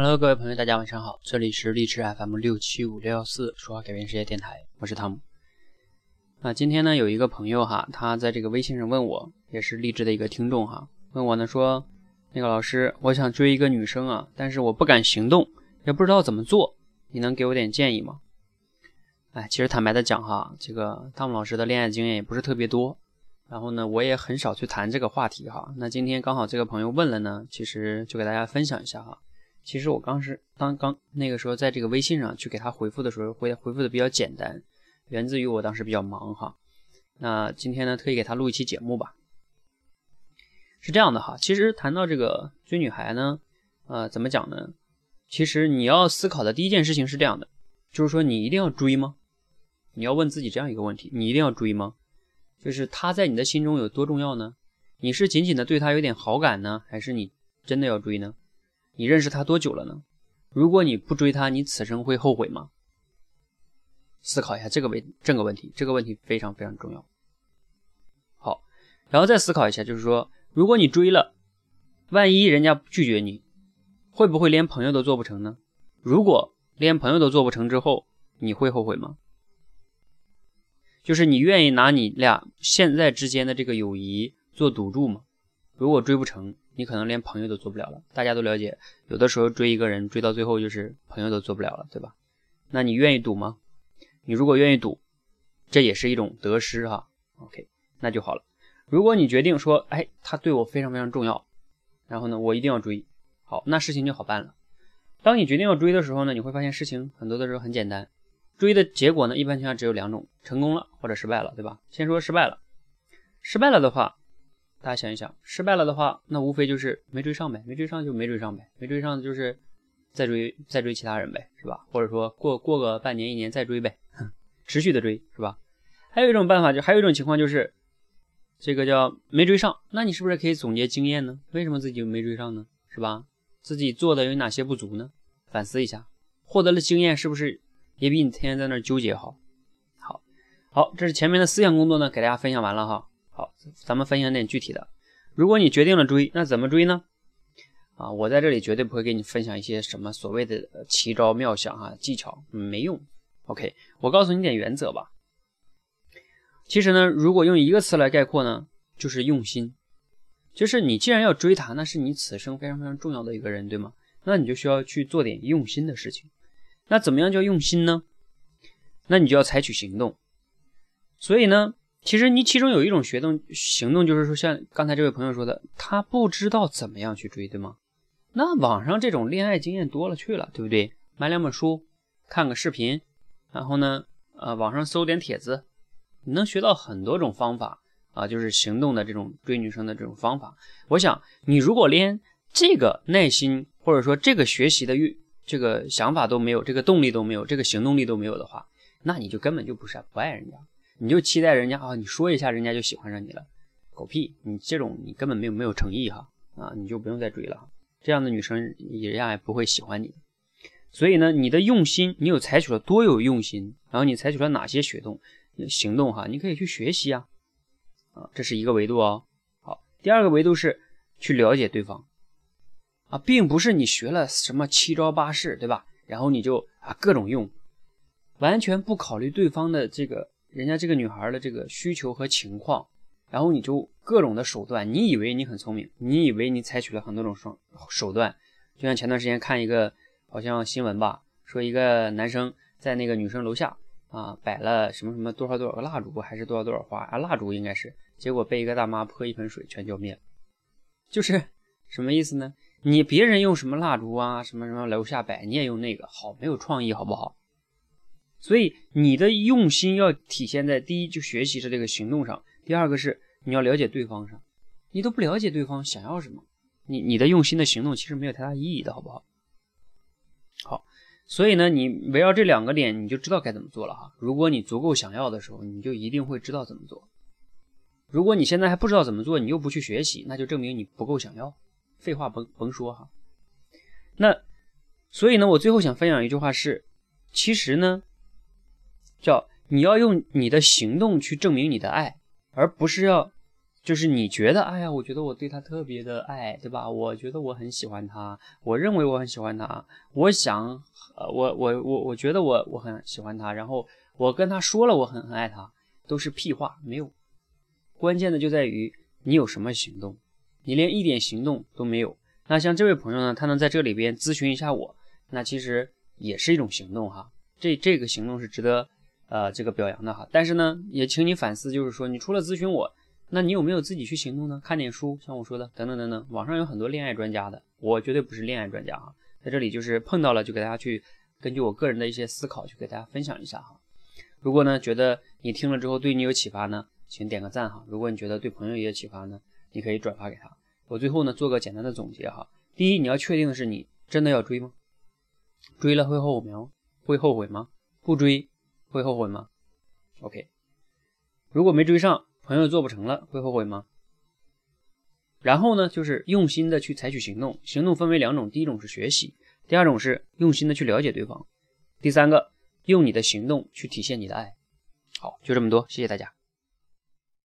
Hello，各位朋友，大家晚上好，这里是励志 FM 六七五六幺四说话改变世界电台，我是汤姆。啊，今天呢有一个朋友哈，他在这个微信上问我，也是励志的一个听众哈，问我呢说，那个老师，我想追一个女生啊，但是我不敢行动，也不知道怎么做，你能给我点建议吗？哎，其实坦白的讲哈，这个汤姆老师的恋爱经验也不是特别多，然后呢，我也很少去谈这个话题哈。那今天刚好这个朋友问了呢，其实就给大家分享一下哈。其实我刚是当刚那个时候在这个微信上去给他回复的时候，回回复的比较简单，源自于我当时比较忙哈。那今天呢，特意给他录一期节目吧。是这样的哈，其实谈到这个追女孩呢，呃，怎么讲呢？其实你要思考的第一件事情是这样的，就是说你一定要追吗？你要问自己这样一个问题：你一定要追吗？就是他在你的心中有多重要呢？你是仅仅的对他有点好感呢，还是你真的要追呢？你认识他多久了呢？如果你不追他，你此生会后悔吗？思考一下这个问这个问题，这个问题非常非常重要。好，然后再思考一下，就是说，如果你追了，万一人家拒绝你，会不会连朋友都做不成呢？如果连朋友都做不成之后，你会后悔吗？就是你愿意拿你俩现在之间的这个友谊做赌注吗？如果追不成？你可能连朋友都做不了了。大家都了解，有的时候追一个人，追到最后就是朋友都做不了了，对吧？那你愿意赌吗？你如果愿意赌，这也是一种得失哈。OK，那就好了。如果你决定说，哎，他对我非常非常重要，然后呢，我一定要追，好，那事情就好办了。当你决定要追的时候呢，你会发现事情很多的时候很简单。追的结果呢，一般情况下只有两种：成功了或者失败了，对吧？先说失败了，失败了的话。大家想一想，失败了的话，那无非就是没追上呗，没追上就没追上呗，没追上就是再追再追其他人呗，是吧？或者说过过个半年一年再追呗，持续的追，是吧？还有一种办法，就还有一种情况就是这个叫没追上，那你是不是可以总结经验呢？为什么自己没追上呢？是吧？自己做的有哪些不足呢？反思一下，获得了经验，是不是也比你天天在那纠结好？好，好，这是前面的思想工作呢，给大家分享完了哈。好，咱们分享点具体的。如果你决定了追，那怎么追呢？啊，我在这里绝对不会给你分享一些什么所谓的奇招妙想哈技巧，没用。OK，我告诉你点原则吧。其实呢，如果用一个词来概括呢，就是用心。就是你既然要追他，那是你此生非常非常重要的一个人，对吗？那你就需要去做点用心的事情。那怎么样叫用心呢？那你就要采取行动。所以呢？其实你其中有一种学动行动，就是说像刚才这位朋友说的，他不知道怎么样去追，对吗？那网上这种恋爱经验多了去了，对不对？买两本书，看个视频，然后呢，呃，网上搜点帖子，你能学到很多种方法啊，就是行动的这种追女生的这种方法。我想你如果连这个耐心或者说这个学习的欲这个想法都没有，这个动力都没有，这个行动力都没有的话，那你就根本就不是不爱人家。你就期待人家啊，你说一下，人家就喜欢上你了，狗屁！你这种你根本没有没有诚意哈啊，你就不用再追了。这样的女生人家也不会喜欢你。所以呢，你的用心，你有采取了多有用心，然后你采取了哪些行动行动哈？你可以去学习啊啊，这是一个维度哦。好，第二个维度是去了解对方啊，并不是你学了什么七招八式对吧？然后你就啊各种用，完全不考虑对方的这个。人家这个女孩的这个需求和情况，然后你就各种的手段，你以为你很聪明，你以为你采取了很多种手手段，就像前段时间看一个好像新闻吧，说一个男生在那个女生楼下啊摆了什么什么多少多少个蜡烛，还是多少多少花啊蜡烛应该是，结果被一个大妈泼一盆水全浇灭了，就是什么意思呢？你别人用什么蜡烛啊什么什么楼下摆，你也用那个，好没有创意好不好？所以你的用心要体现在第一，就学习的这个行动上；第二个是你要了解对方上。你都不了解对方想要什么，你你的用心的行动其实没有太大意义的，好不好？好，所以呢，你围绕这两个点，你就知道该怎么做了哈。如果你足够想要的时候，你就一定会知道怎么做。如果你现在还不知道怎么做，你又不去学习，那就证明你不够想要。废话甭甭说哈。那所以呢，我最后想分享一句话是，其实呢。叫你要用你的行动去证明你的爱，而不是要就是你觉得，哎呀，我觉得我对他特别的爱，对吧？我觉得我很喜欢他，我认为我很喜欢他，我想，呃，我我我我觉得我我很喜欢他，然后我跟他说了我很很爱他，都是屁话，没有。关键的就在于你有什么行动，你连一点行动都没有。那像这位朋友呢，他能在这里边咨询一下我，那其实也是一种行动哈。这这个行动是值得呃这个表扬的哈。但是呢，也请你反思，就是说你除了咨询我。那你有没有自己去行动呢？看点书，像我说的，等等等等，网上有很多恋爱专家的，我绝对不是恋爱专家哈，在这里就是碰到了就给大家去根据我个人的一些思考去给大家分享一下哈。如果呢觉得你听了之后对你有启发呢，请点个赞哈。如果你觉得对朋友也有启发呢，你可以转发给他。我最后呢做个简单的总结哈。第一，你要确定的是你真的要追吗？追了会后悔吗？会后悔吗？不追会后悔吗？OK，如果没追上。朋友做不成了会后悔吗？然后呢，就是用心的去采取行动。行动分为两种，第一种是学习，第二种是用心的去了解对方。第三个，用你的行动去体现你的爱。好，就这么多，谢谢大家。